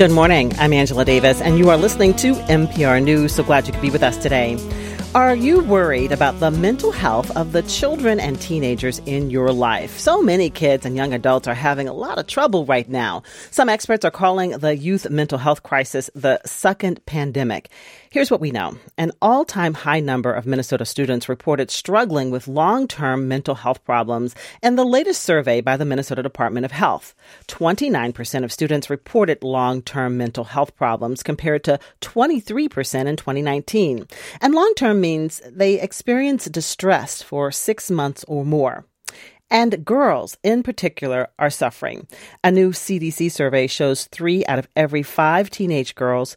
Good morning. I'm Angela Davis, and you are listening to MPR News. So glad you could be with us today. Are you worried about the mental health of the children and teenagers in your life? So many kids and young adults are having a lot of trouble right now. Some experts are calling the youth mental health crisis the second pandemic. Here's what we know. An all-time high number of Minnesota students reported struggling with long-term mental health problems in the latest survey by the Minnesota Department of Health. 29% of students reported long-term mental health problems compared to 23% in 2019. And long-term means they experience distress for 6 months or more. And girls in particular are suffering. A new CDC survey shows 3 out of every 5 teenage girls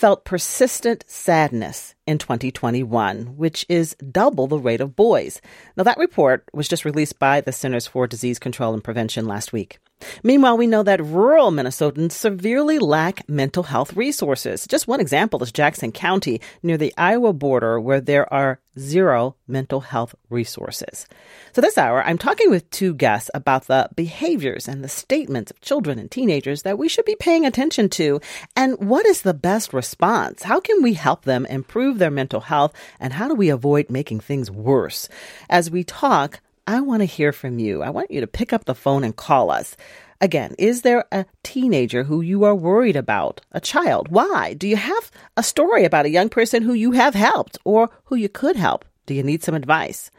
felt persistent sadness in 2021, which is double the rate of boys. Now, that report was just released by the Centers for Disease Control and Prevention last week. Meanwhile, we know that rural Minnesotans severely lack mental health resources. Just one example is Jackson County near the Iowa border, where there are zero mental health resources. So, this hour, I'm talking with two guests about the behaviors and the statements of children and teenagers that we should be paying attention to, and what is the best response? How can we help them improve their mental health, and how do we avoid making things worse? As we talk, I want to hear from you. I want you to pick up the phone and call us. Again, is there a teenager who you are worried about? A child? Why? Do you have a story about a young person who you have helped or who you could help? Do you need some advice?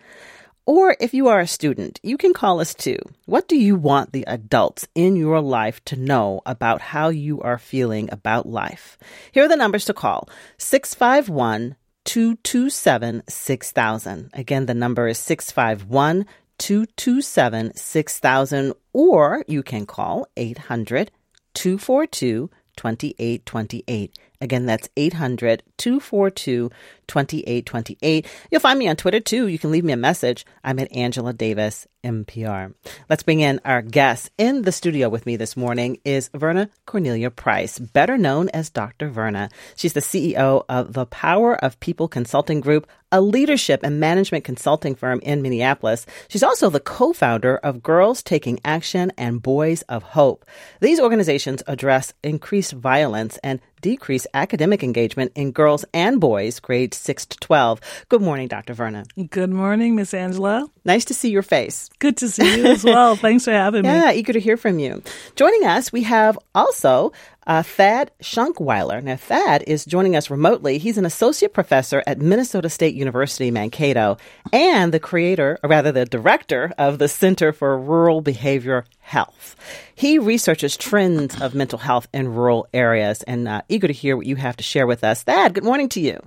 Or if you are a student, you can call us too. What do you want the adults in your life to know about how you are feeling about life? Here are the numbers to call 651 227 6000. Again, the number is 651 227 6000, or you can call 800 242 2828. Again, that's 800 242 2828. You'll find me on Twitter too. You can leave me a message. I'm at Angela Davis, MPR. Let's bring in our guest. In the studio with me this morning is Verna Cornelia Price, better known as Dr. Verna. She's the CEO of the Power of People Consulting Group, a leadership and management consulting firm in Minneapolis. She's also the co-founder of Girls Taking Action and Boys of Hope. These organizations address increased violence and decrease academic engagement in girls and boys grades 6 to 12. Good morning, Dr. Verna. Good morning, Miss Angela. Nice to see your face. Good to see you as well. Thanks for having yeah, me. Yeah, eager to hear from you. Joining us, we have also uh, Thad Shunkwiler. Now, Thad is joining us remotely. He's an associate professor at Minnesota State University, Mankato, and the creator, or rather the director of the Center for Rural Behavior Health. He researches trends of mental health in rural areas and uh, eager to hear what you have to share with us. Thad, good morning to you.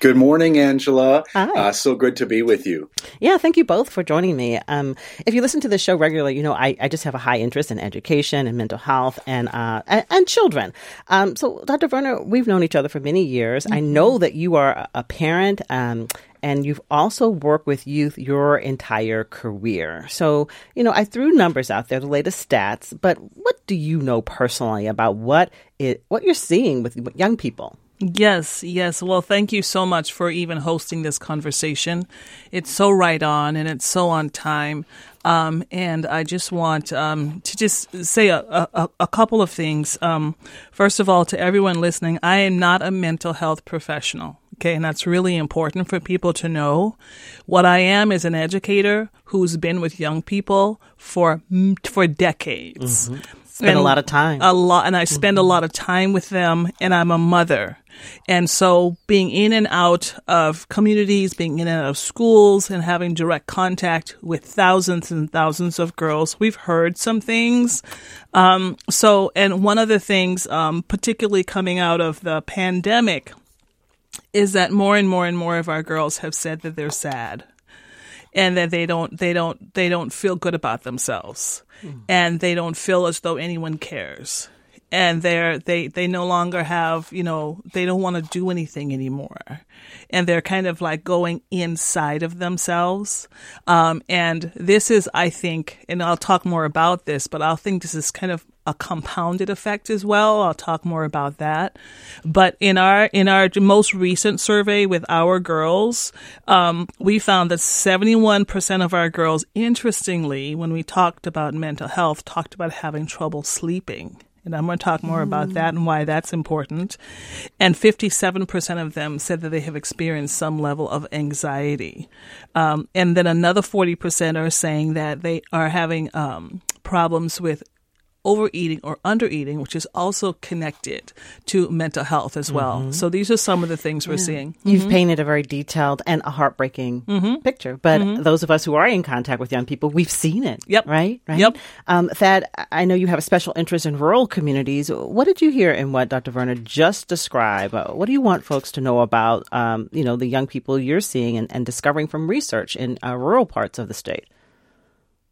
Good morning, Angela. Hi. Uh, so good to be with you. Yeah, thank you both for joining me. Um, if you listen to the show regularly, you know I, I, just have a high interest in education and mental health and uh, and, and, children. Um, so, Dr. Verna, we've known each other for many years. Mm-hmm. I know that you are a parent. Um, and you've also worked with youth your entire career. So, you know, I threw numbers out there, the latest stats, but what do you know personally about what it, what you're seeing with young people? Yes, yes. Well, thank you so much for even hosting this conversation. It's so right on and it's so on time. Um, and I just want um, to just say a, a, a couple of things. Um, first of all, to everyone listening, I am not a mental health professional. Okay, and that's really important for people to know. What I am is an educator who's been with young people for for decades. Mm-hmm. Spend a lot of time. A lot, and I spend mm-hmm. a lot of time with them. And I'm a mother, and so being in and out of communities, being in and out of schools, and having direct contact with thousands and thousands of girls, we've heard some things. Um, so, and one of the things, um, particularly coming out of the pandemic, is that more and more and more of our girls have said that they're sad and that they don't they don't they don't feel good about themselves. Mm. and they don't feel as though anyone cares. And they're they they no longer have you know they don't want to do anything anymore. And they're kind of like going inside of themselves. Um, and this is i think and i'll talk more about this but i think this is kind of a compounded effect as well i'll talk more about that but in our in our most recent survey with our girls um, we found that 71% of our girls interestingly when we talked about mental health talked about having trouble sleeping And I'm going to talk more mm. about that and why that's important. And 57% of them said that they have experienced some level of anxiety. Um, and then another 40% are saying that they are having um, problems with overeating or undereating, which is also connected to mental health as well. Mm-hmm. So these are some of the things we're seeing. You've mm-hmm. painted a very detailed and a heartbreaking mm-hmm. picture, but mm-hmm. those of us who are in contact with young people, we've seen it. Yep. Right? right? Yep. Um, Thad, I know you have a special interest in rural communities. What did you hear in what Dr. Verna just described? Uh, what do you want folks to know about, um, you know, the young people you're seeing and, and discovering from research in uh, rural parts of the state?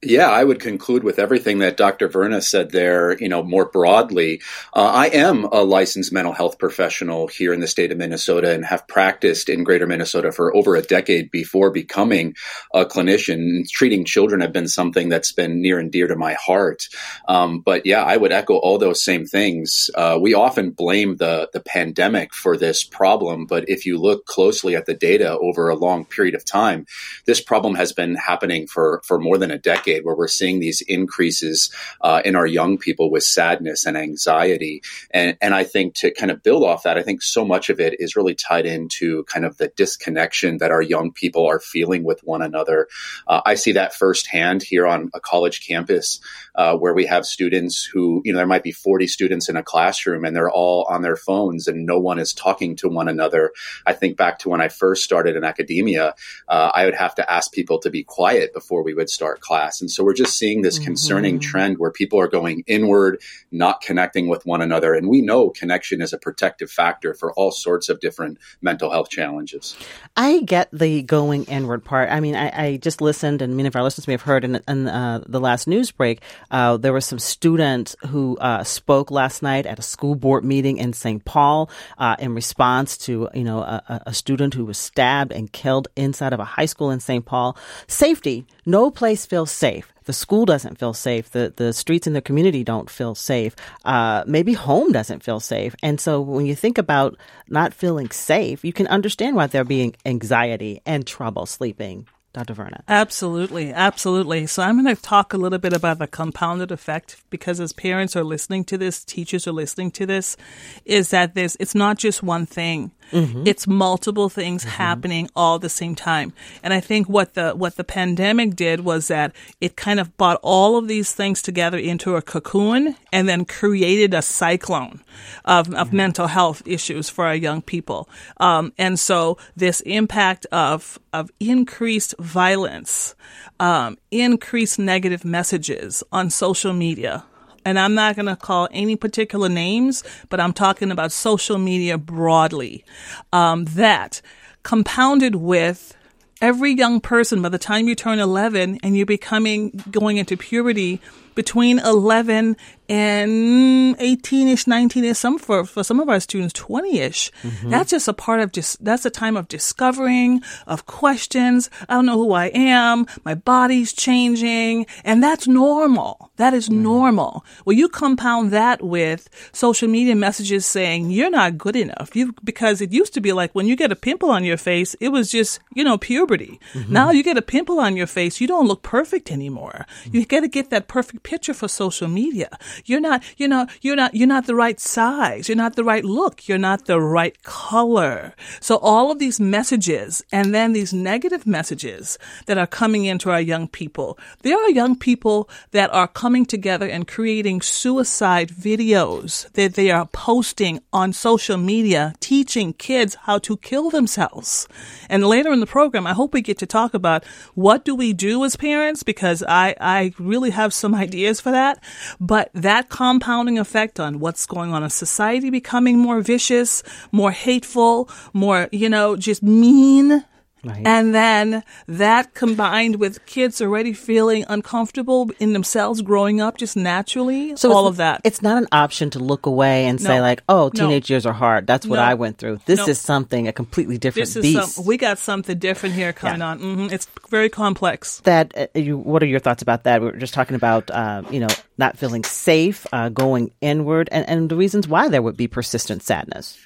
Yeah, I would conclude with everything that Dr. Verna said there, you know, more broadly. Uh, I am a licensed mental health professional here in the state of Minnesota and have practiced in greater Minnesota for over a decade before becoming a clinician. Treating children have been something that's been near and dear to my heart. Um, but yeah, I would echo all those same things. Uh, we often blame the, the pandemic for this problem, but if you look closely at the data over a long period of time, this problem has been happening for, for more than a decade decade where we're seeing these increases uh, in our young people with sadness and anxiety. And, and I think to kind of build off that, I think so much of it is really tied into kind of the disconnection that our young people are feeling with one another. Uh, I see that firsthand here on a college campus uh, where we have students who, you know, there might be 40 students in a classroom and they're all on their phones and no one is talking to one another. I think back to when I first started in academia, uh, I would have to ask people to be quiet before we would start class. And so we're just seeing this concerning mm-hmm. trend where people are going inward, not connecting with one another. And we know connection is a protective factor for all sorts of different mental health challenges. I get the going inward part. I mean, I, I just listened, and many of our listeners may have heard in, in uh, the last news break, uh, there were some students who uh, spoke last night at a school board meeting in St. Paul uh, in response to, you know, a, a student who was stabbed and killed inside of a high school in St. Paul. Safety. No place feels safe. The school doesn't feel safe. The the streets in the community don't feel safe. Uh, maybe home doesn't feel safe. And so when you think about not feeling safe, you can understand why there being anxiety and trouble sleeping. Dr. Verna. Absolutely, absolutely. So I'm going to talk a little bit about the compounded effect because as parents are listening to this, teachers are listening to this, is that this it's not just one thing. Mm-hmm. It's multiple things mm-hmm. happening all at the same time. And I think what the what the pandemic did was that it kind of brought all of these things together into a cocoon and then created a cyclone of, of mm-hmm. mental health issues for our young people. Um, and so this impact of of increased violence, um, increased negative messages on social media, and I'm not going to call any particular names, but I'm talking about social media broadly, um, that compounded with every young person by the time you turn 11 and you're becoming going into puberty between 11 and 18ish 19ish some for, for some of our students 20ish mm-hmm. that's just a part of just that's a time of discovering of questions. I don't know who i am. My body's changing. And that's normal. That is mm-hmm. normal. Well you compound that with social media messages saying you're not good enough. You because it used to be like when you get a pimple on your face it was just you know puberty. Mm-hmm. now you get a pimple on your face you don't look perfect anymore. You got to get that perfect picture for social media you're not, you know, you're not, you're not the right size. You're not the right look. You're not the right color. So all of these messages and then these negative messages that are coming into our young people. There are young people that are coming together and creating suicide videos that they are posting on social media, teaching kids how to kill themselves. And later in the program, I hope we get to talk about what do we do as parents because I, I really have some ideas for that. But that that compounding effect on what's going on in society becoming more vicious, more hateful, more, you know, just mean. Right. And then that combined with kids already feeling uncomfortable in themselves growing up just naturally, so all of that. It's not an option to look away and no. say like, "Oh, teenage no. years are hard. That's what no. I went through." This is something a completely different this is beast. Some, we got something different here coming yeah. on. Mm-hmm. It's very complex. Thad uh, you, what are your thoughts about that? We were just talking about uh, you know not feeling safe, uh, going inward, and, and the reasons why there would be persistent sadness.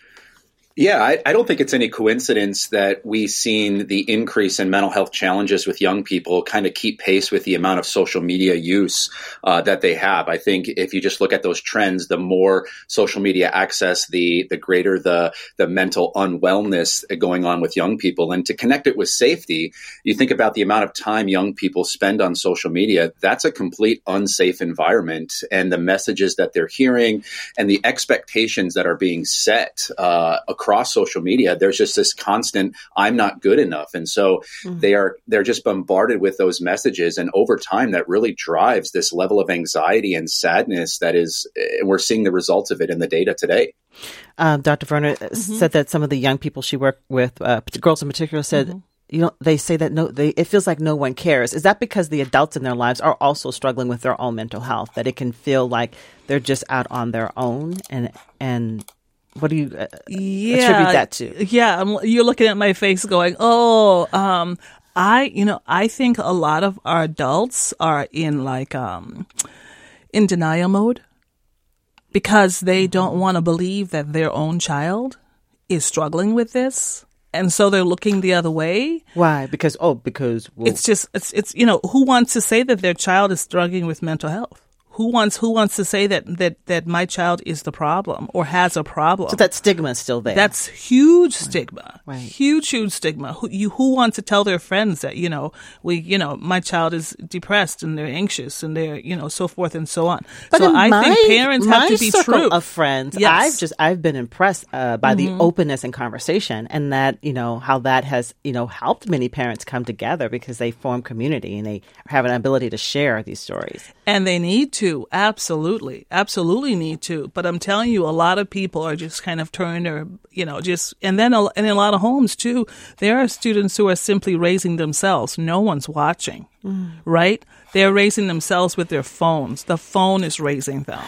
Yeah, I, I, don't think it's any coincidence that we've seen the increase in mental health challenges with young people kind of keep pace with the amount of social media use uh, that they have. I think if you just look at those trends, the more social media access, the the greater the the mental unwellness going on with young people. And to connect it with safety, you think about the amount of time young people spend on social media. That's a complete unsafe environment, and the messages that they're hearing and the expectations that are being set. Uh, social media, there's just this constant "I'm not good enough," and so mm-hmm. they are they're just bombarded with those messages, and over time, that really drives this level of anxiety and sadness that is, and we're seeing the results of it in the data today. Um, Dr. Verna mm-hmm. said that some of the young people she worked with, uh, girls in particular, said. Mm-hmm you know they say that no they it feels like no one cares is that because the adults in their lives are also struggling with their own mental health that it can feel like they're just out on their own and and what do you uh, yeah, attribute that to? Yeah, I'm, you're looking at my face going, "Oh, um, I, you know, I think a lot of our adults are in like um, in denial mode because they mm-hmm. don't want to believe that their own child is struggling with this." And so they're looking the other way. Why? Because oh, because well, it's just it's it's you know who wants to say that their child is struggling with mental health? Who wants who wants to say that that that my child is the problem or has a problem? So that stigma is still there. That's huge stigma. Right. Huge, huge stigma. Who you who wants to tell their friends that you know we you know my child is depressed and they're anxious and they're you know so forth and so on. But so I my, think parents have to be true. Of friends, yes. I've just I've been impressed uh, by mm-hmm. the openness and conversation, and that you know how that has you know helped many parents come together because they form community and they have an ability to share these stories. And they need to to. Absolutely. Absolutely need to. But I'm telling you, a lot of people are just kind of turning their, you know, just, and then a, and in a lot of homes too, there are students who are simply raising themselves. No one's watching, mm. right? They're raising themselves with their phones. The phone is raising them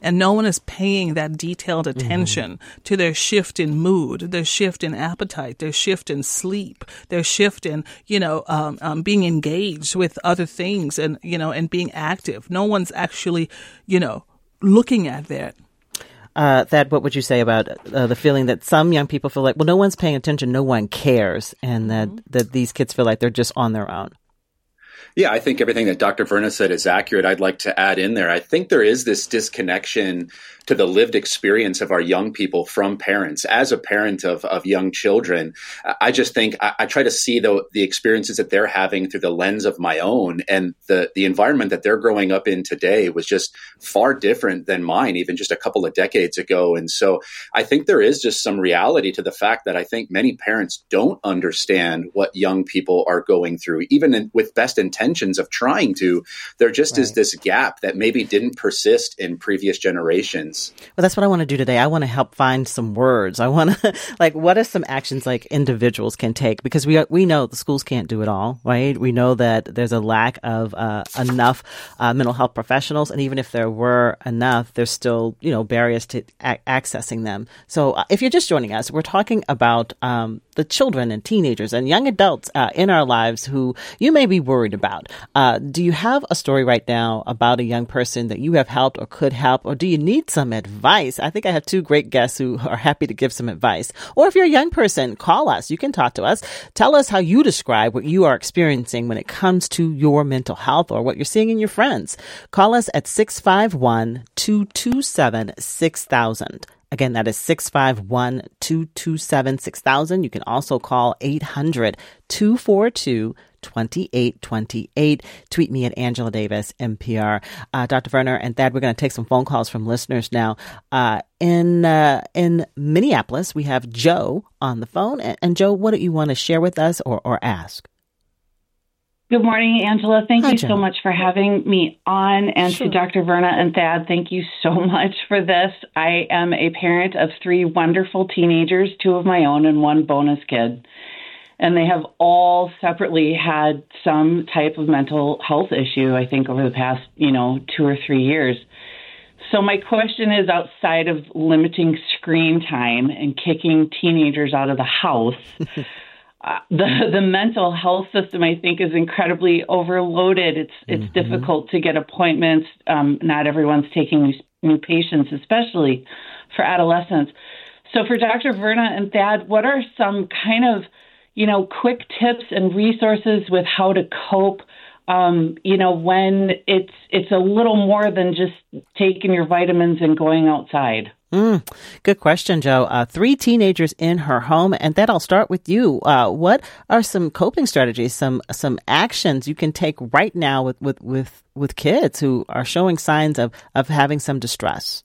and no one is paying that detailed mm-hmm. attention mm-hmm. to their shift in mood, their shift in appetite, their shift in sleep, their shift in you know um, um, being engaged with other things and you know and being active. No one's actually you know looking at that. Uh, Thad what would you say about uh, the feeling that some young people feel like well no one's paying attention no one cares and that mm-hmm. that these kids feel like they're just on their own yeah, I think everything that Dr. Verna said is accurate. I'd like to add in there. I think there is this disconnection to the lived experience of our young people from parents. As a parent of, of young children, I just think I, I try to see the, the experiences that they're having through the lens of my own. And the, the environment that they're growing up in today was just far different than mine, even just a couple of decades ago. And so I think there is just some reality to the fact that I think many parents don't understand what young people are going through, even in, with best intentions of trying to. There just right. is this gap that maybe didn't persist in previous generations. Well, that's what I want to do today. I want to help find some words. I want to like what are some actions like individuals can take because we we know the schools can't do it all, right? We know that there's a lack of uh, enough uh, mental health professionals, and even if there were enough, there's still you know barriers to a- accessing them. So uh, if you're just joining us, we're talking about um, the children and teenagers and young adults uh, in our lives who you may be worried about. Uh, do you have a story right now about a young person that you have helped or could help, or do you need some advice? I think I have two great guests who are happy to give some advice. Or if you're a young person, call us. You can talk to us. Tell us how you describe what you are experiencing when it comes to your mental health or what you're seeing in your friends. Call us at 651 227 6000. Again, that is 651 227 6000. You can also call 800 242 2828. Tweet me at Angela Davis, MPR. Uh, Dr. Verna and Thad, we're going to take some phone calls from listeners now. Uh, in, uh, in Minneapolis, we have Joe on the phone. And, and Joe, what do you want to share with us or, or ask? Good morning, Angela. Thank Hi, you so much for having me on. And sure. to Dr. Verna and Thad, thank you so much for this. I am a parent of three wonderful teenagers, two of my own and one bonus kid. And they have all separately had some type of mental health issue, I think, over the past, you know, two or three years. So my question is outside of limiting screen time and kicking teenagers out of the house. Uh, the the mental health system I think is incredibly overloaded. It's it's mm-hmm. difficult to get appointments. Um, not everyone's taking new, new patients, especially for adolescents. So for Dr. Verna and Thad, what are some kind of, you know, quick tips and resources with how to cope? Um, you know, when it's it's a little more than just taking your vitamins and going outside. Mm, good question, Joe. Uh, three teenagers in her home, and Thad I'll start with you. Uh, what are some coping strategies, some some actions you can take right now with with with, with kids who are showing signs of of having some distress?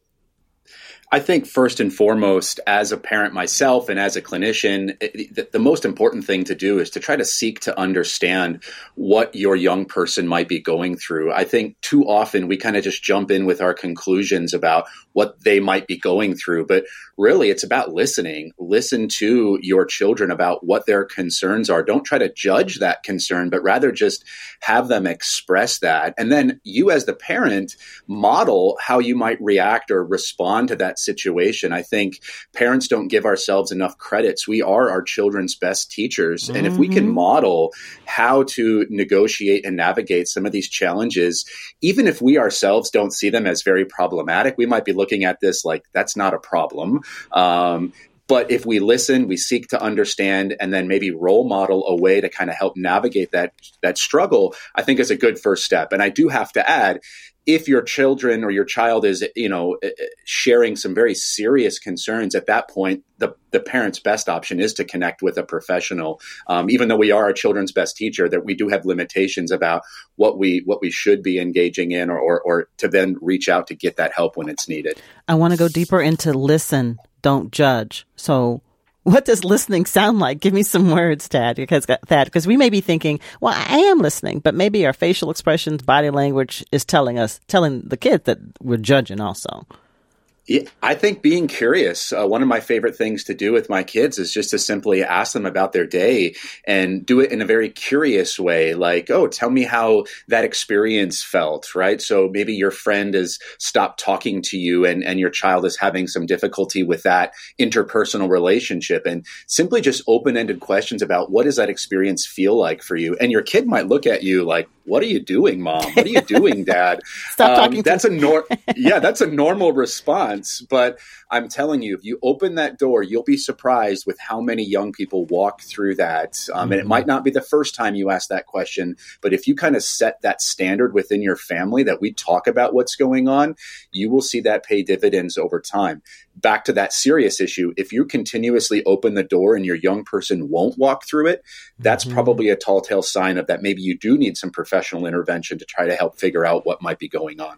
I think first and foremost, as a parent myself and as a clinician, the, the, most important thing to do is to try to seek to understand what your young person might be going through. I think too often we kind of just jump in with our conclusions about what they might be going through, but really it's about listening. Listen to your children about what their concerns are. Don't try to judge that concern, but rather just have them express that. And then you, as the parent, model how you might react or respond to that situation. I think parents don't give ourselves enough credits. We are our children's best teachers. Mm-hmm. And if we can mm-hmm. model how to negotiate and navigate some of these challenges, even if we ourselves don't see them as very problematic, we might be looking at this like that's not a problem. Um, but if we listen, we seek to understand, and then maybe role model a way to kind of help navigate that that struggle, I think is a good first step. And I do have to add, if your children or your child is, you know, eh, eh, sharing some very serious concerns, at that point, the the parent's best option is to connect with a professional. Um, even though we are our children's best teacher, that we do have limitations about what we what we should be engaging in, or, or, or to then reach out to get that help when it's needed. I want to go deeper into listen don't judge. So what does listening sound like? Give me some words, Thad, because Thad, because we may be thinking, well, I am listening, but maybe our facial expressions, body language is telling us, telling the kids that we're judging also. Yeah, I think being curious, uh, one of my favorite things to do with my kids is just to simply ask them about their day and do it in a very curious way. Like, oh, tell me how that experience felt, right? So maybe your friend has stopped talking to you and, and your child is having some difficulty with that interpersonal relationship. And simply just open ended questions about what does that experience feel like for you? And your kid might look at you like, what are you doing, mom? What are you doing, dad? Stop um, talking. That's a nor- yeah, that's a normal response. But I'm telling you, if you open that door, you'll be surprised with how many young people walk through that. Um, mm-hmm. And it mm-hmm. might not be the first time you ask that question, but if you kind of set that standard within your family that we talk about what's going on, you will see that pay dividends over time. Back to that serious issue, if you continuously open the door and your young person won't walk through it, that's mm-hmm. probably a tall tale sign of that maybe you do need some professional intervention to try to help figure out what might be going on.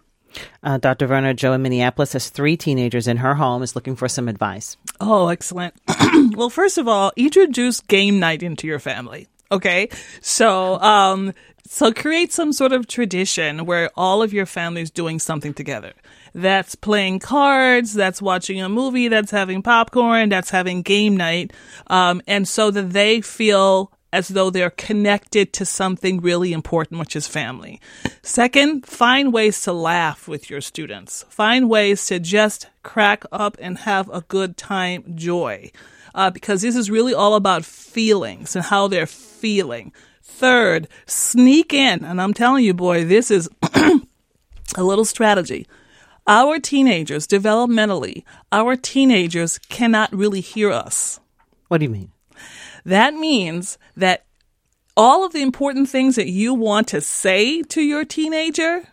Uh, Dr. Verna Joe in Minneapolis has three teenagers in her home, is looking for some advice. Oh, excellent. well, first of all, introduce game night into your family. Okay. So, um, so create some sort of tradition where all of your family is doing something together. That's playing cards, that's watching a movie, that's having popcorn, that's having game night. Um, and so that they feel as though they're connected to something really important, which is family. Second, find ways to laugh with your students. Find ways to just crack up and have a good time, joy. Uh, because this is really all about feelings and how they're feeling. Third, sneak in. And I'm telling you, boy, this is a little strategy. Our teenagers, developmentally, our teenagers cannot really hear us. What do you mean? That means that all of the important things that you want to say to your teenager,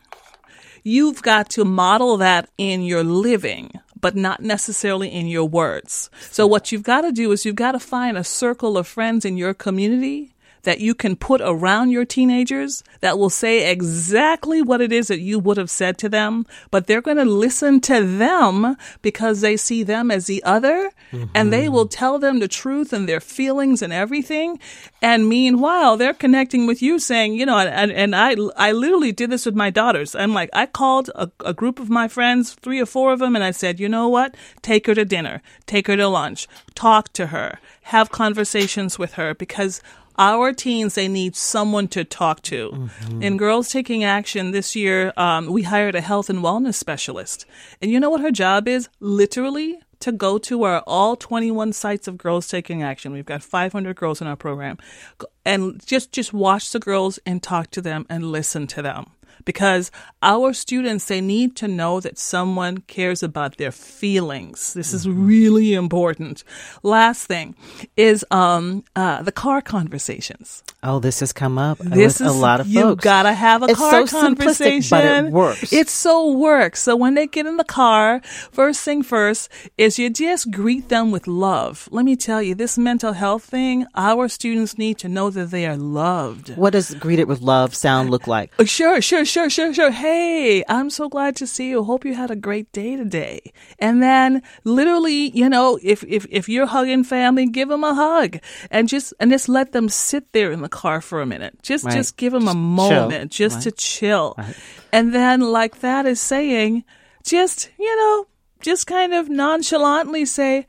you've got to model that in your living, but not necessarily in your words. So what you've got to do is you've got to find a circle of friends in your community that you can put around your teenagers that will say exactly what it is that you would have said to them, but they're going to listen to them because they see them as the other mm-hmm. and they will tell them the truth and their feelings and everything. And meanwhile, they're connecting with you saying, you know, and, and I, I literally did this with my daughters. I'm like, I called a, a group of my friends, three or four of them, and I said, you know what? Take her to dinner, take her to lunch, talk to her, have conversations with her because our teens, they need someone to talk to. Mm-hmm. In Girls Taking Action this year, um, we hired a health and wellness specialist. And you know what her job is? Literally to go to our all 21 sites of Girls Taking Action. We've got 500 girls in our program. And just, just watch the girls and talk to them and listen to them. Because our students they need to know that someone cares about their feelings this is Mm-hmm. really important last thing is um, uh, the car conversations Oh, this has come up this with is a lot of you folks. gotta have a it's car so conversation but it works. it so works so when they get in the car first thing first is you just greet them with love let me tell you this mental health thing our students need to know that they are loved what does greeted with love sound look like? Uh, Sure, sure, sure, sure, sure. Hey, I'm so glad to see you. Hope you had a great day today. And then literally, you know, if, if, if you're hugging family, give them a hug and just, and just let them sit there in the car for a minute. Just, Right. just give them a moment chill. just Right. to chill. Right. And then like that is saying, just, you know, just kind of nonchalantly say,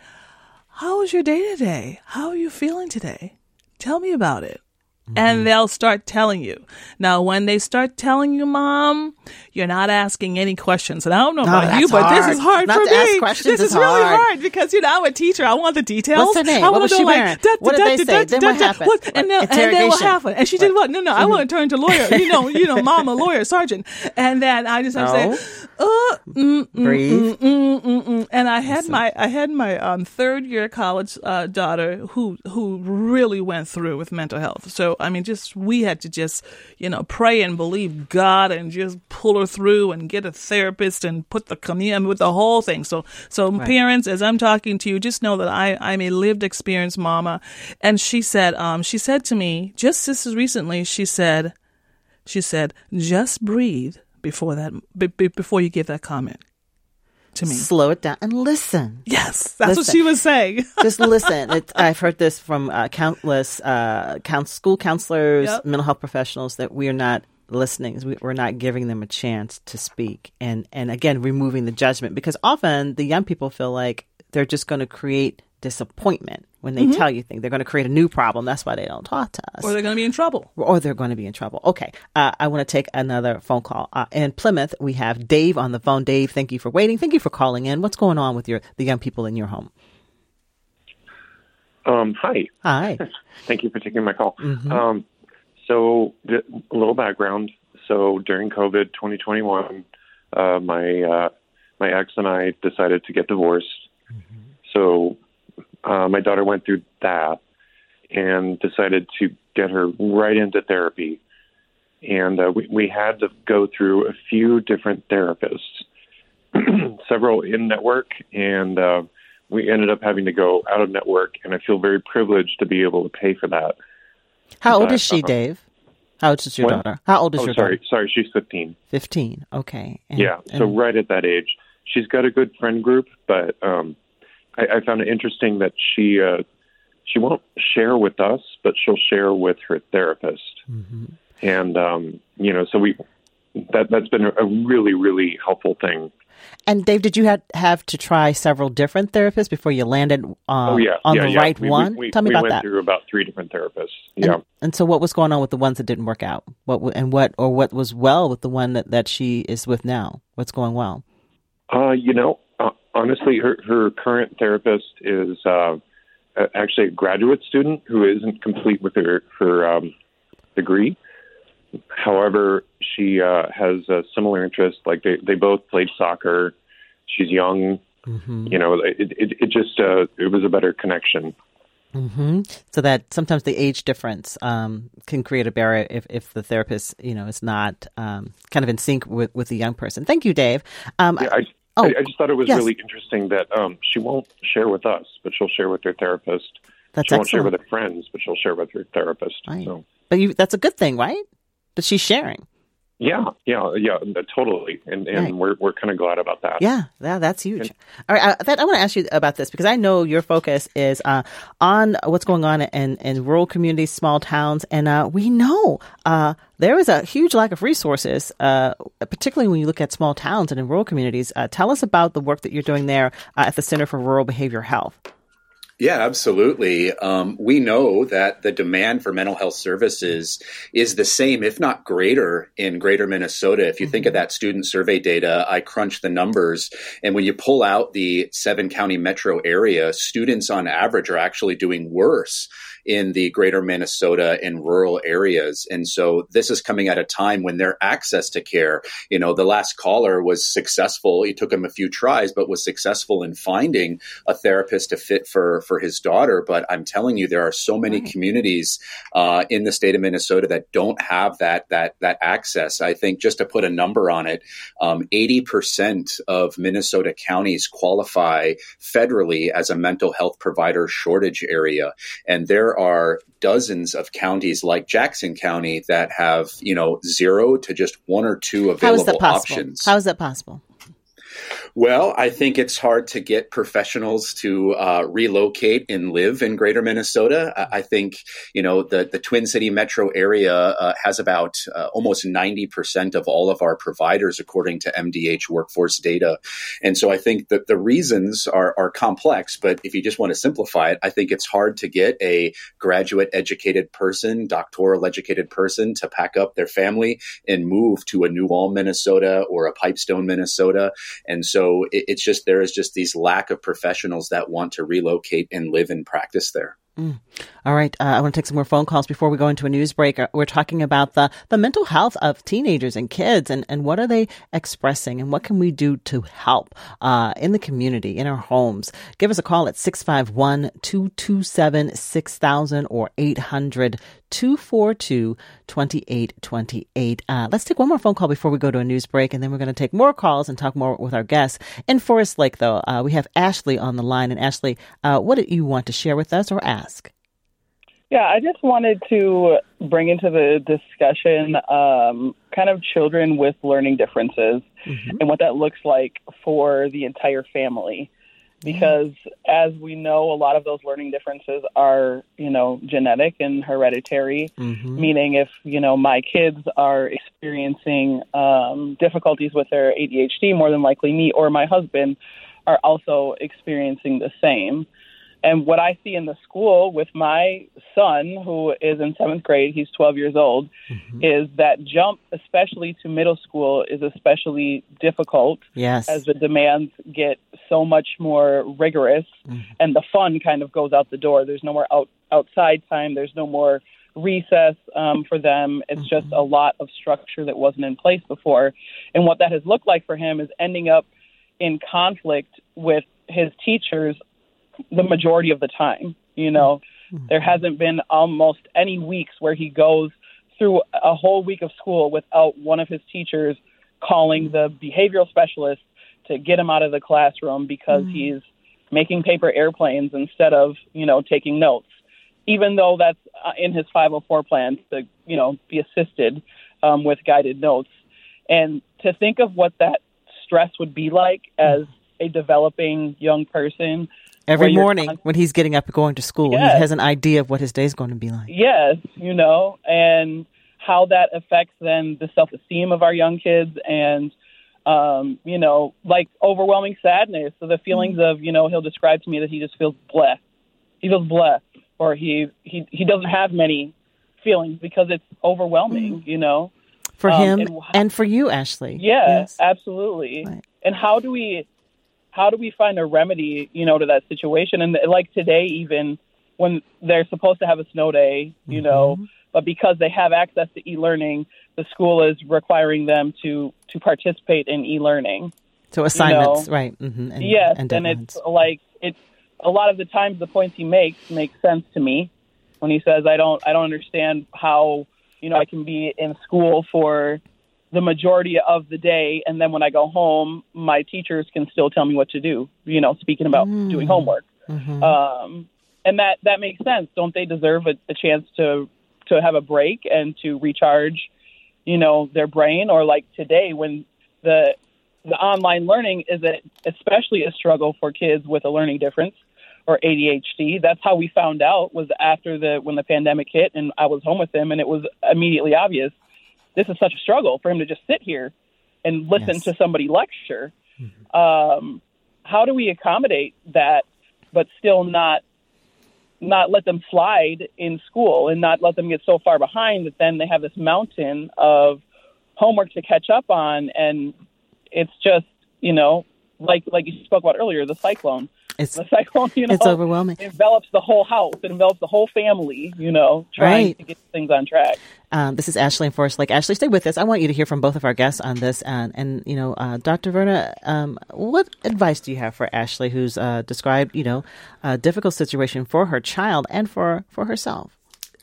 how was your day today? How are you feeling today? Tell me about it. Mm-hmm. And they'll start telling you. Now, when they start telling you, mom, you're not asking any questions. And I don't know about that's you, but this is hard Not for me. this is is really hard. hard because, you know, I'm a teacher. I want the details. What's her name? I What was know, she like, wearing? da- What da- did they say? Then what happened? what- And then, and then what happened? And she did what? No, no, I want to turn to lawyer. You know, you know, mom, a lawyer, sergeant. And then I just have to say, uh, mm, mm, Breathe. mm, mm, mm. And I had my I had my um, third year college uh, daughter who who really went through with mental health. So I mean, just we had to just you know pray and believe God and just pull her through and get a therapist and put the communion with the whole thing. So so parents, as I'm talking to you, just know that I I'm a lived experience mama. And she said um she said to me just this recently she said she said just breathe before that be- before you give that comment to me. Slow it down and listen. Yes, that's what she was saying. Just listen. It, I've heard this from uh, countless uh, couns- school counselors, Yep. mental health professionals that we are not listening. We- We're not giving them a chance to speak, and and again, removing the judgment because often the young people feel like they're just going to create disappointment when they tell you things. They're going to create a new problem. That's why they don't talk to us or they're going to be in trouble. or they're going to be in trouble. Okay, uh, I want to take another phone call. Uh, in Plymouth, we have Dave on the phone. Dave, thank you for waiting. Thank you for calling in. What's going on with your the young people in your home? Um, hi. Hi. Thank you for taking my call. Um, so, th- a little background. So, during COVID 2021, uh, my uh, my ex and I decided to get divorced. So, uh, my daughter went through that and decided to get her right into therapy. And uh, we, we had to go through a few different therapists, several in network, and uh, we ended up having to go out of network. And I feel very privileged to be able to pay for that. How old Uh, is she, uh-uh. Dave? How old is your What? daughter? How old is Oh, your sorry, daughter? sorry, she's 15. Fifteen. Okay. And- yeah, so and- right at that age, she's got a good friend group, but um, I, I found it interesting that she uh, she won't share with us, but she'll share with her therapist, Mm-hmm. and um, you know, so we that that's been a, really really helpful thing. And Dave, did you have have to try several different therapists before you landed uh, oh yeah, on yeah, the yeah. right We- we- one? We, Tell me we about went that. through about three different therapists. And, Yeah. and so, what was going on with the ones that didn't work out? What and what or what was well with the one that, that she is with now? What's going well? Uh, you know, honestly, her her current therapist is uh, actually a graduate student who isn't complete with her her um, degree. However, she uh, has a similar interest. Like they they both played soccer. She's young. Mm-hmm. You know, it it, it just uh, it was a better connection. hmm So that sometimes the age difference um, can create a barrier if, if the therapist, you know, is not um, kind of in sync with, with the young person. Thank you, Dave. Um, Yeah, I, Oh, I, I just thought it was yes. really interesting that um, she won't share with us, but she'll share with her therapist. That's she won't share with her friends, but she'll share with her therapist. Right. So. but you, that's a good thing, right? But she's sharing. Yeah, yeah, yeah, totally, and and Right. we're we're kind of glad about that. Yeah, yeah, Thad's huge. All right, uh, that, I want to ask you about this because I know your focus is uh, on what's going on in, in rural communities, small towns, and uh, we know uh, there is a huge lack of resources, uh, particularly when you look at small towns and in rural communities. Uh, tell us about the work that you're doing there uh, at the Center for Rural Behavior Health. Yeah, absolutely. Um, we know that the demand for mental health services is the same, if not greater, in greater Minnesota. If you think of that student survey data, I crunched the numbers. And when you pull out the seven county metro area, students on average are actually doing worse in the greater Minnesota and rural areas. And so this is coming at a time when their access to care, you know, the last caller was successful. It took him a few tries, but was successful in finding a therapist to fit for, for his daughter. But I'm telling you, there are so many right. communities uh, in the state of Minnesota that don't have that, that, that access. I think just to put a number on it, um, 80% of Minnesota counties qualify federally as a mental health provider shortage area. And there are dozens of counties like Jackson County that have, you know, zero to just one or two available How is that possible? options. How is that possible? Well, I think it's hard to get professionals to uh, relocate and live in Greater Minnesota. I, I, think you know the the Twin City metro area uh, has about uh, almost ninety percent of all of our providers, according to MDH workforce data. And so I think that the reasons are are complex. But if you just want to simplify it, I think it's hard to get a graduate educated person, doctoral educated person, to pack up their family and move to a New Ulm, Minnesota, or a Pipestone, Minnesota. And so it, it's just there is just these lack of professionals that want to relocate and live and practice there. Mm. All right. Uh, I want to take some more phone calls before we go into a news break. Uh, we're talking about the, the mental health of teenagers and kids and, and what are they expressing and what can we do to help uh, in the community, in our homes. Give us a call at 651 227 6000 or 800 242 2828. Uh, let's take one more phone call before we go to a news break, and then we're going to take more calls and talk more with our guests. In Forest Lake, though, uh, we have Ashley on the line. And Ashley, uh, what do you want to share with us or ask? Yeah, I just wanted to bring into the discussion um, kind of children with learning differences mm-hmm. and what that looks like for the entire family because as we know, a lot of those learning differences are, you know, genetic and hereditary. Mm-hmm. Meaning, if you know my kids are experiencing um, difficulties with their ADHD, more than likely me or my husband are also experiencing the same. And what I see in the school with my son, who is in seventh grade, he's 12 years old, mm-hmm. is that jump, especially to middle school, is especially difficult. Yes. As the demands get so much more rigorous mm-hmm. and the fun kind of goes out the door. There's no more out, outside time, there's no more recess um, for them. It's mm-hmm. just a lot of structure that wasn't in place before. And what that has looked like for him is ending up in conflict with his teachers the majority of the time. You know, mm-hmm. there hasn't been almost any weeks where he goes through a whole week of school without one of his teachers calling the behavioral specialist to get him out of the classroom because mm-hmm. he's making paper airplanes instead of, you know, taking notes. Even though that's uh, in his 504 plan to, you know, be assisted um, with guided notes. And to think of what that stress would be like as a developing young person Every morning when he's getting up and going to school, yes. he has an idea of what his day is going to be like. Yes, you know, and how that affects then the self esteem of our young kids and um, you know, like overwhelming sadness. So the feelings mm-hmm. of, you know, he'll describe to me that he just feels blessed. He feels blessed or he he he doesn't have many feelings because it's overwhelming, mm-hmm. you know. For um, him and, and, for you, Ashley. Yeah, yes. absolutely. Right. And how do we how do we find a remedy, you know, to that situation? And like today, even when they're supposed to have a snow day, you mm-hmm. know, but because they have access to e-learning, the school is requiring them to to participate in e-learning. So assignments, you know? right? Mm-hmm. And, yes, and, and it's like it's a lot of the times the points he makes make sense to me when he says I don't I don't understand how you know I can be in school for the majority of the day and then when I go home my teachers can still tell me what to do you know speaking about mm. doing homework mm-hmm. um, and that that makes sense don't they deserve a, a chance to to have a break and to recharge you know their brain or like today when the the online learning is a, especially a struggle for kids with a learning difference or ADHD. That's how we found out was after the when the pandemic hit and I was home with him and it was immediately obvious this is such a struggle for him to just sit here and listen yes. to somebody lecture. Mm-hmm. Um, how do we accommodate that, but still not not let them slide in school and not let them get so far behind that then they have this mountain of homework to catch up on, and it's just you know like like you spoke about earlier, the cyclone. It's the cyclone, you know, it's overwhelming. It envelops the whole house. It envelops the whole family. You know, trying right. to get things on track. Um, this is Ashley in Forest Lake. Ashley, stay with us. I want you to hear from both of our guests on this. And, and you know, uh, Dr. Verna, um, what advice do you have for Ashley, who's uh, described, you know, a difficult situation for her child and for for herself?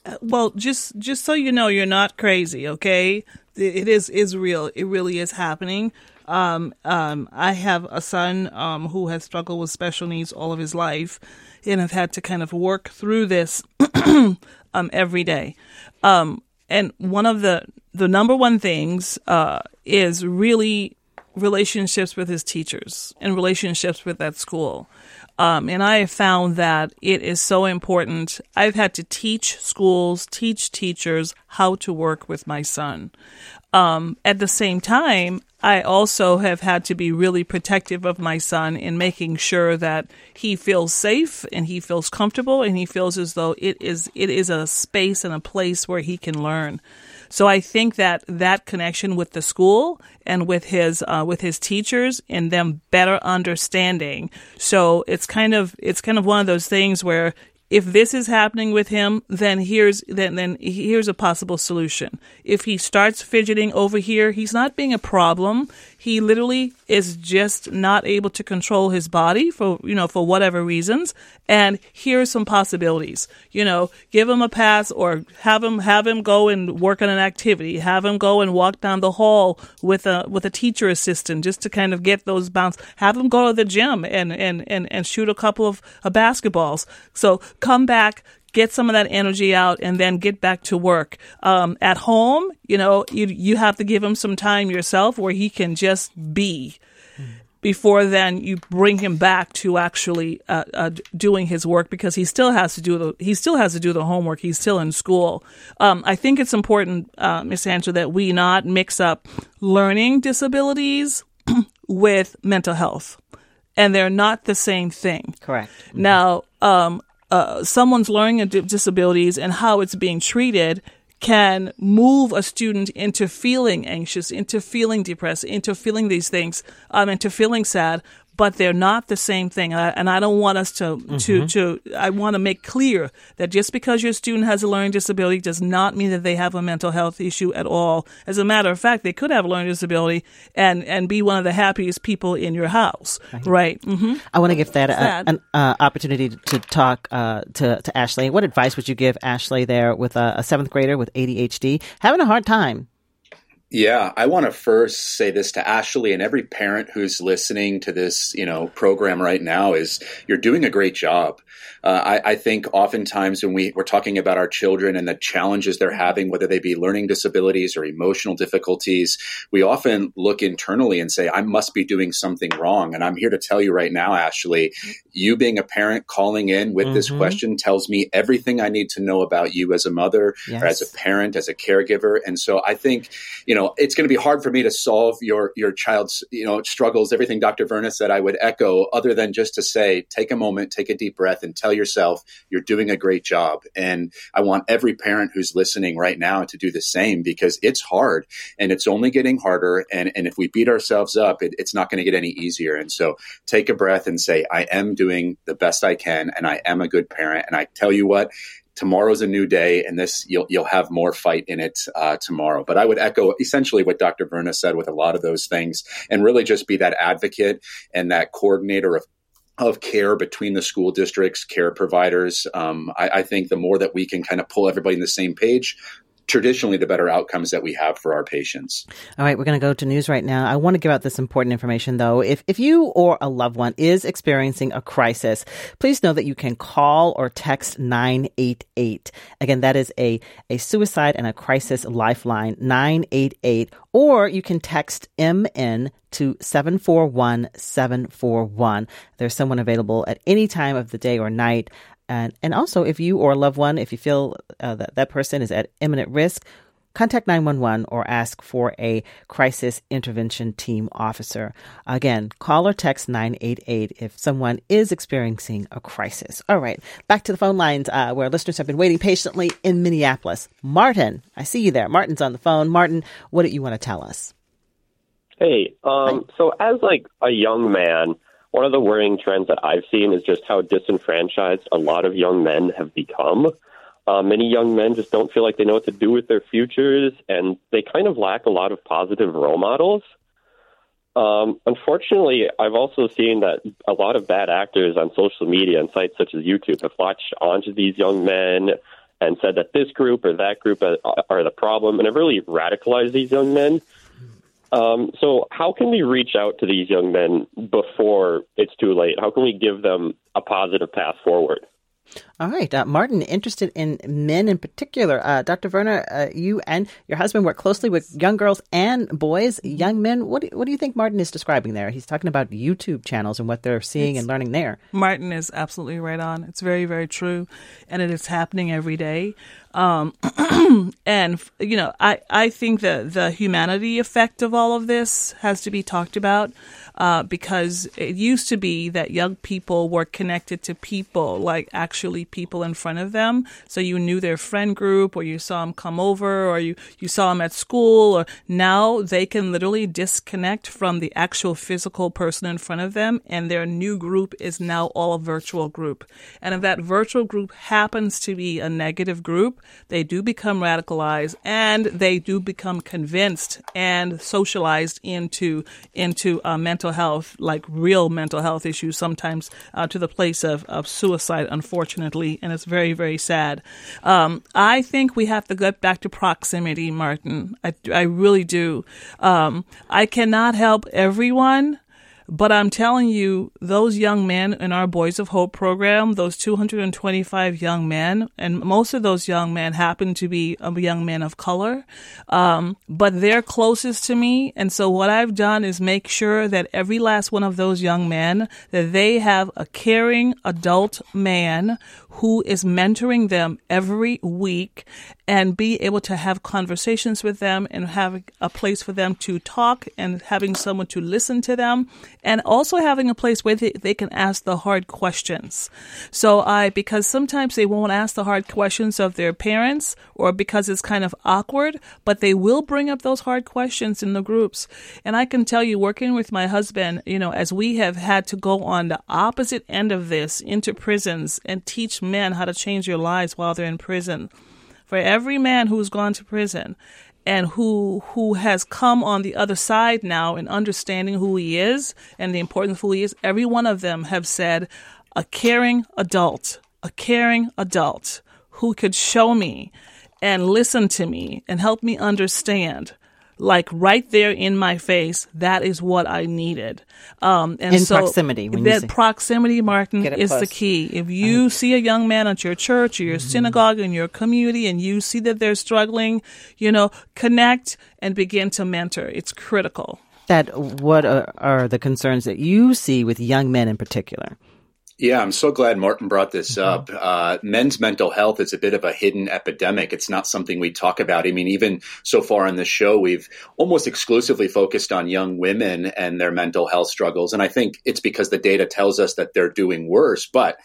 Uh, well, just just so you know, you're not crazy. Okay, it is is real. It really is happening. Um, um, I have a son um, who has struggled with special needs all of his life, and have had to kind of work through this um, every day. Um, and one of the the number one things uh, is really relationships with his teachers and relationships with that school. Um, and I have found that it is so important. I've had to teach schools, teach teachers how to work with my son. Um, at the same time, I also have had to be really protective of my son in making sure that he feels safe and he feels comfortable and he feels as though it is it is a space and a place where he can learn. So I think that that connection with the school and with his uh, with his teachers and them better understanding. So it's kind of it's kind of one of those things where if this is happening with him, then here's then then here's a possible solution. If he starts fidgeting over here, he's not being a problem. He literally is just not able to control his body for you know for whatever reasons. And here's some possibilities. You know, give him a pass or have him have him go and work on an activity. Have him go and walk down the hall with a with a teacher assistant just to kind of get those bounce. Have him go to the gym and and and, and shoot a couple of uh, basketballs. So come back, get some of that energy out and then get back to work. Um, at home, you know, you, you have to give him some time yourself where he can just be. Before then, you bring him back to actually uh, uh, doing his work because he still has to do the he still has to do the homework. He's still in school. Um, I think it's important, uh, Miss Angela, that we not mix up learning disabilities with mental health, and they're not the same thing. Correct. Now, um, uh, someone's learning disabilities and how it's being treated can move a student into feeling anxious, into feeling depressed, into feeling these things, um, into feeling sad but they're not the same thing. And I, don't want us to, mm-hmm. to, to, I want to make clear that just because your student has a learning disability does not mean that they have a mental health issue at all. As a matter of fact, they could have a learning disability and, and be one of the happiest people in your house. Right. right? Mm-hmm. I want to give that a, an uh, opportunity to talk uh, to, to Ashley. What advice would you give Ashley there with a, a seventh grader with ADHD having a hard time yeah, I want to first say this to Ashley and every parent who's listening to this, you know, program right now is you're doing a great job. Uh, I, I, think oftentimes when we, we're talking about our children and the challenges they're having, whether they be learning disabilities or emotional difficulties, we often look internally and say, I must be doing something wrong. And I'm here to tell you right now, Ashley, you being a parent calling in with mm-hmm. this question tells me everything I need to know about you as a mother, yes. as a parent, as a caregiver. And so I think, you know, it's going to be hard for me to solve your, your child's, you know, struggles, everything Dr. Verna said, I would echo other than just to say, take a moment, take a deep breath and tell yourself you're doing a great job. And I want every parent who's listening right now to do the same because it's hard and it's only getting harder. And, and if we beat ourselves up, it, it's not going to get any easier. And so take a breath and say, I am doing the best I can and I am a good parent. And I tell you what, tomorrow's a new day and this you'll you'll have more fight in it uh, tomorrow but i would echo essentially what dr verna said with a lot of those things and really just be that advocate and that coordinator of of care between the school districts, care providers. Um, I, I, think the more that we can kind of pull everybody in the same page, traditionally the better outcomes that we have for our patients. All right, we're going to go to news right now. I want to give out this important information though. If if you or a loved one is experiencing a crisis, please know that you can call or text 988. Again, that is a a suicide and a crisis lifeline 988 or you can text MN to 741 741. There's someone available at any time of the day or night. And, and also, if you or a loved one, if you feel uh, that that person is at imminent risk, contact 911 or ask for a crisis intervention team officer. Again, call or text 988 if someone is experiencing a crisis. All right, back to the phone lines uh, where listeners have been waiting patiently in Minneapolis. Martin, I see you there. Martin's on the phone. Martin, what do you want to tell us? Hey, um, so as like a young man, one of the worrying trends that I've seen is just how disenfranchised a lot of young men have become. Uh, many young men just don't feel like they know what to do with their futures, and they kind of lack a lot of positive role models. Um, unfortunately, I've also seen that a lot of bad actors on social media and sites such as YouTube have latched onto these young men and said that this group or that group are, are the problem, and have really radicalized these young men. Um, so, how can we reach out to these young men before it's too late? How can we give them a positive path forward? All right, uh, Martin, interested in men in particular. Uh, Dr. Verna, uh, you and your husband work closely with young girls and boys, young men. What do, what do you think Martin is describing there? He's talking about YouTube channels and what they're seeing it's, and learning there. Martin is absolutely right on. It's very, very true, and it is happening every day. Um, and you know, I I think that the humanity effect of all of this has to be talked about uh, because it used to be that young people were connected to people, like actually people in front of them. So you knew their friend group, or you saw them come over, or you you saw them at school. Or now they can literally disconnect from the actual physical person in front of them, and their new group is now all a virtual group. And if that virtual group happens to be a negative group, they do become radicalized and they do become convinced and socialized into into uh, mental health, like real mental health issues, sometimes uh, to the place of, of suicide, unfortunately, and it's very very sad. Um, I think we have to get back to proximity, Martin. I, I really do. Um, I cannot help everyone but I'm telling you, those young men in our Boys of Hope program, those 225 young men, and most of those young men happen to be young men of color, um, but they're closest to me. And so what I've done is make sure that every last one of those young men, that they have a caring adult man who is mentoring them every week and be able to have conversations with them and have a place for them to talk and having someone to listen to them and also having a place where they, can ask the hard questions. So I, because sometimes they won't ask the hard questions of their parents or because it's kind of awkward, but they will bring up those hard questions in the groups. And I can tell you, working with my husband, you know, as we have had to go on the opposite end of this into prisons and teach men how to change their lives while they're in prison. For every man who's gone to prison and who who has come on the other side now in understanding who he is and the importance of who he is, every one of them have said, a caring adult, a caring adult who could show me and listen to me and help me understand like right there in my face. That is what I needed. Um, and in so proximity, that proximity, Martin, is close. the key. If you right. see a young man at your church or your mm-hmm. synagogue in your community, and you see that they're struggling, you know, connect and begin to mentor. It's critical. That what are, are the concerns that you see with young men in particular? Yeah, I'm so glad Martin brought this mm-hmm. up. Uh, men's mental health is a bit of a hidden epidemic. It's not something we talk about. I mean, even so far in the show, we've almost exclusively focused on young women and their mental health struggles. And I think it's because the data tells us that they're doing worse. But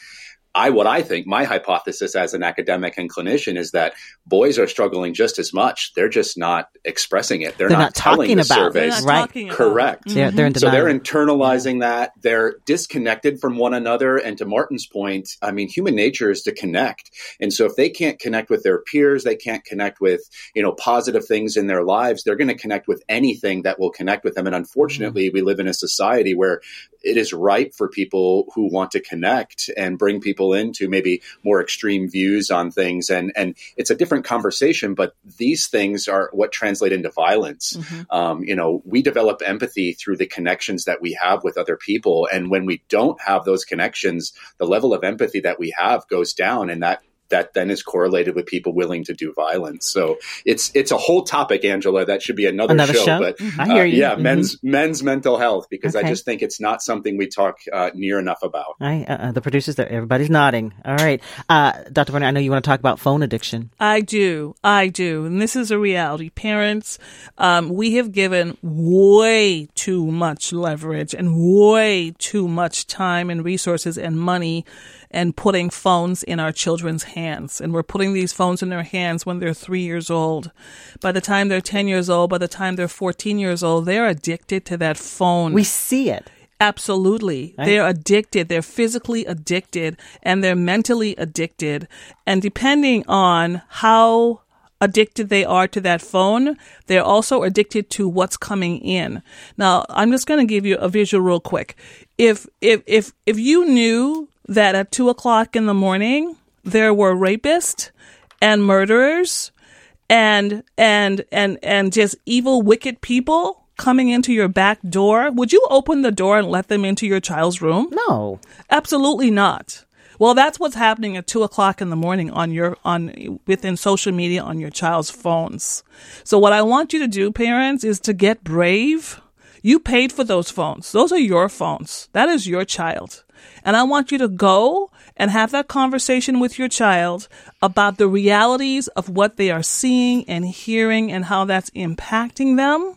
I what I think my hypothesis as an academic and clinician is that boys are struggling just as much. They're just not expressing it. They're, they're not, not telling the about surveys. Right. Correct. Mm-hmm. They're, they're in so they're internalizing yeah. that. They're disconnected from one another. And to Martin's point, I mean, human nature is to connect. And so if they can't connect with their peers, they can't connect with, you know, positive things in their lives, they're going to connect with anything that will connect with them. And unfortunately, mm-hmm. we live in a society where it is ripe for people who want to connect and bring people into maybe more extreme views on things. And, and it's a different conversation, but these things are what translate into violence. Mm-hmm. Um, you know, we develop empathy through the connections that we have with other people. And when we don't have those connections, the level of empathy that we have goes down and that that then is correlated with people willing to do violence. So it's it's a whole topic, Angela. That should be another, another show, show. But mm-hmm. uh, yeah, mm-hmm. men's men's mental health because okay. I just think it's not something we talk uh, near enough about. uh, uh, the producers there, everybody's nodding. All right, uh, Dr. Verna, I know you want to talk about phone addiction. I do, I do, and this is a reality. Parents, um, we have given way too much leverage and way too much time and resources and money and putting phones in our children's hands. And we're putting these phones in their hands when they're three years old. By the time they're 10 years old, by the time they're 14 years old, they're addicted to that phone. We see it. Absolutely. Right? They're addicted. They're physically addicted and they're mentally addicted. And depending on how addicted they are to that phone, they're also addicted to what's coming in. Now, I'm just going to give you a visual real quick. If, if, if, if you knew that at two o'clock in the morning, there were rapists and murderers and, and, and, and just evil, wicked people coming into your back door, would you open the door and let them into your child's room? No. Absolutely not. Well, that's what's happening at two o'clock in the morning on your, on, within social media on your child's phones. So what I want you to do, parents, is to get brave. You paid for those phones. Those are your phones. That is your child. And I want you to go and have that conversation with your child about the realities of what they are seeing and hearing and how that's impacting them.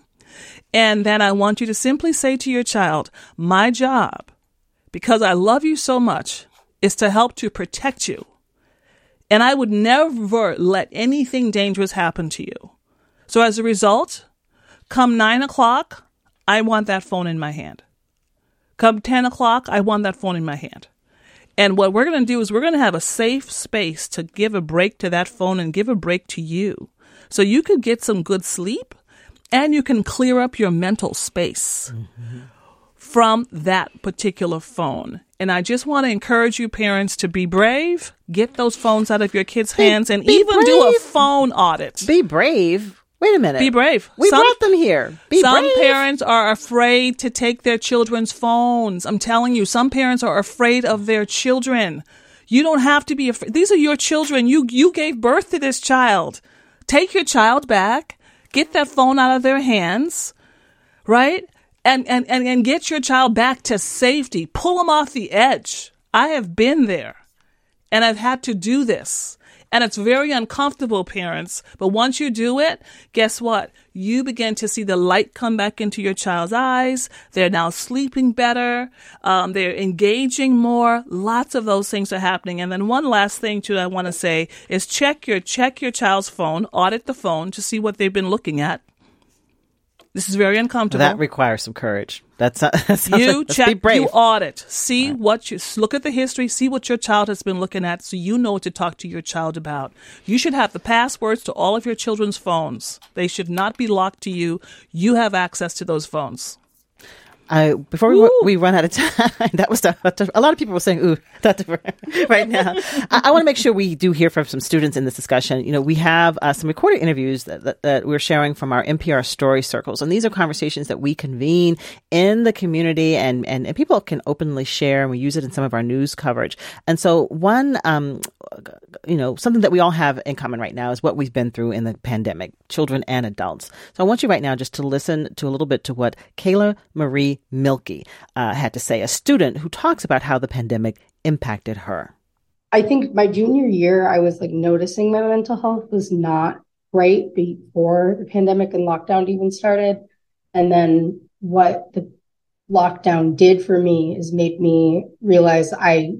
And then I want you to simply say to your child, my job, because I love you so much, is to help to protect you. And I would never let anything dangerous happen to you. So as a result, come nine o'clock, I want that phone in my hand. Come 10 o'clock, I want that phone in my hand. And what we're going to do is we're going to have a safe space to give a break to that phone and give a break to you. So you could get some good sleep and you can clear up your mental space. Mm-hmm from that particular phone. And I just want to encourage you, parents, to be brave, get those phones out of your kids' be, hands, and even brave. do a phone audit. Be brave. Wait a minute. Be brave. We some, brought them here. Be some brave. parents are afraid to take their children's phones. I'm telling you, some parents are afraid of their children. You don't have to be afraid. These are your children. You you gave birth to this child. Take your child back. Get that phone out of their hands. Right? and, and, and, and get your child back to safety. Pull them off the edge. I have been there and I've had to do this. And it's very uncomfortable, parents. But once you do it, guess what? You begin to see the light come back into your child's eyes. They're now sleeping better. Um, they're engaging more. Lots of those things are happening. And then one last thing too I want to say is check your check your child's phone, audit the phone to see what they've been looking at. This is very uncomfortable. That requires some courage. That's not, that you like, check, you audit, see right. what you look at the history, see what your child has been looking at, so you know what to talk to your child about. You should have the passwords to all of your children's phones. They should not be locked to you. You have access to those phones. I, before we, we run out of time, that was the, a lot of people were saying, ooh, that's right now. I, I want to make sure we do hear from some students in this discussion. You know, we have uh, some recorded interviews that, that, that, we're sharing from our MPR story circles. And these are conversations that we convene in the community and, and, and people can openly share and we use it in some of our news coverage. And so one, um, you know, something that we all have in common right now is what we've been through in the pandemic, children and adults. So I want you right now just to listen to a little bit to what Kayla Marie Milky uh, had to say, a student who talks about how the pandemic impacted her. I think my junior year, I was like noticing my mental health was not great before the pandemic and lockdown even started. And then what the lockdown did for me is made me realize I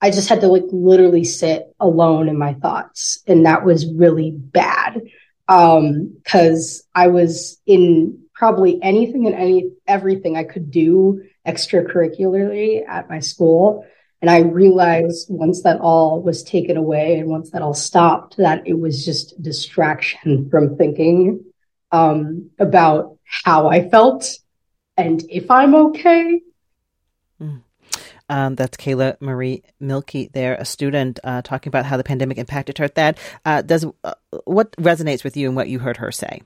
I just had to like literally sit alone in my thoughts. And that was really bad. Um, cause I was in probably anything and any everything I could do extracurricularly at my school. And I realized once that all was taken away and once that all stopped, that it was just distraction from thinking um, about how I felt and if I'm okay. Mm. Um, that's Kayla Marie Milky there, a student uh, talking about how the pandemic impacted her. That uh, does uh, what resonates with you and what you heard her say?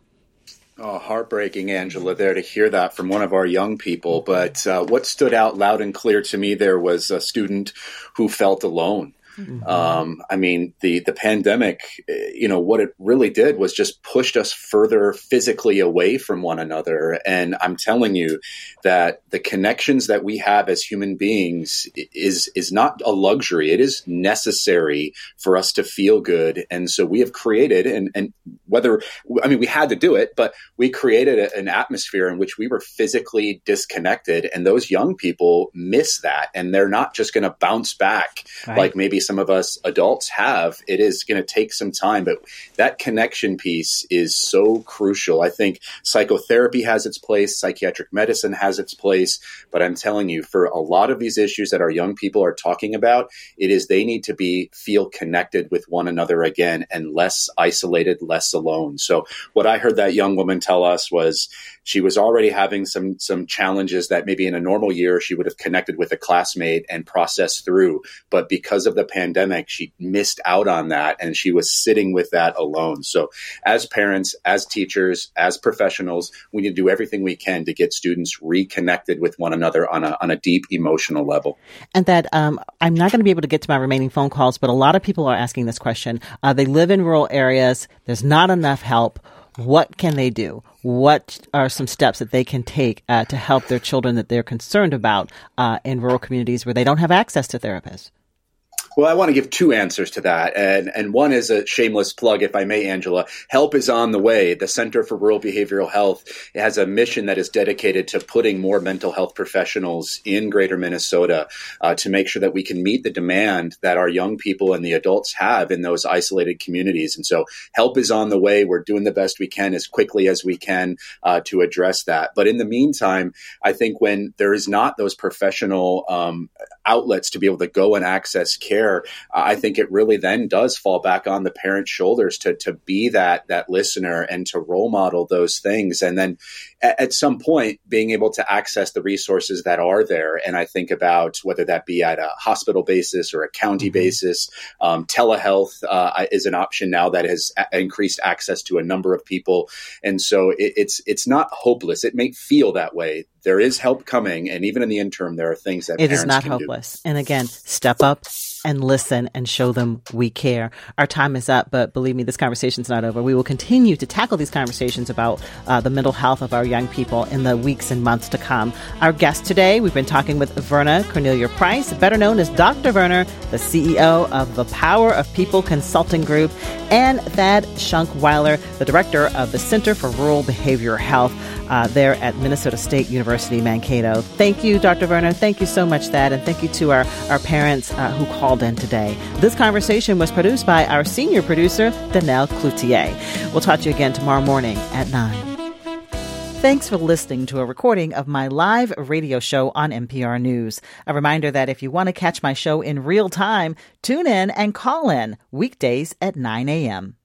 Oh, heartbreaking, Angela, there to hear that from one of our young people. But uh, what stood out loud and clear to me there was a student who felt alone. Mm-hmm. Um, I mean, the the pandemic, eh, you know, what it really did was just pushed us further physically away from one another. And I'm telling you that the connections that we have as human beings is is not a luxury. It is necessary for us to feel good. And so we have created, and and whether I mean we had to do it, but we created a, an atmosphere in which we were physically disconnected. And those young people miss that, and they're not just going to bounce back right. like maybe some of us adults have, it is going to take some time, but that connection piece is so crucial. I think psychotherapy has its place, psychiatric medicine has its place, but I'm telling you, for a lot of these issues that our young people are talking about, it is they need to be feel connected with one another again and less isolated, less alone. So what I heard that young woman tell us was she was already having some some challenges that maybe in a normal year she would have connected with a classmate and processed through. But because of the pandemic she missed out on that and she was sitting with that alone. So as parents as teachers as professionals we need to do everything we can to get students reconnected with one another on a on a deep emotional level. And that um, i'm not going to be able to get to my remaining phone calls but a lot of people are asking this question. Uh, they live in rural areas. There's not enough help what can they do? What are some steps that they can take uh, to help their children that they're concerned about uh, in rural communities where they don't have access to therapists? Well, I want to give two answers to that. And, and one is a shameless plug, if I may, Angela. Help is on the way. The Center for Rural Behavioral Health has a mission that is dedicated to putting more mental health professionals in greater Minnesota uh, to make sure that we can meet the demand that our young people and the adults have in those isolated communities. And so help is on the way. We're doing the best we can as quickly as we can uh, to address that. But in the meantime, I think when there is not those professional um, outlets to be able to go and access care, there, I think it really then does fall back on the parent's shoulders to to be that that listener and to role model those things, and then at, at some point being able to access the resources that are there. And I think about whether that be at a hospital basis or a county mm-hmm. basis. Um, telehealth uh, is an option now that has a- increased access to a number of people, and so it, it's it's not hopeless. It may feel that way there is help coming, and even in the interim, there are things that it is not hopeless. Do. And again, step up and listen and show them we care. Our time is up, but believe me, this conversation's not over. We will continue to tackle these conversations about uh, the mental health of our young people in the weeks and months to come. Our guest today, we've been talking with Verna Cornelia Price, better known as Dr. Verna, the CEO of the Power of People Consulting Group, and Thad Shunkwiler, the director of the Center for Rural Behavioral Health uh, there at Minnesota State University, Mankato. Thank you, Dr. Verna. Thank you so much, Thad. And thank you to our, our parents uh, who called in today. This conversation was produced by our senior producer, Danelle Cloutier. We'll talk to you again tomorrow morning at 9. Thanks for listening to a recording of my live radio show on MPR News. A reminder that if you want to catch my show in real time, tune in and call in weekdays at 9 a.m.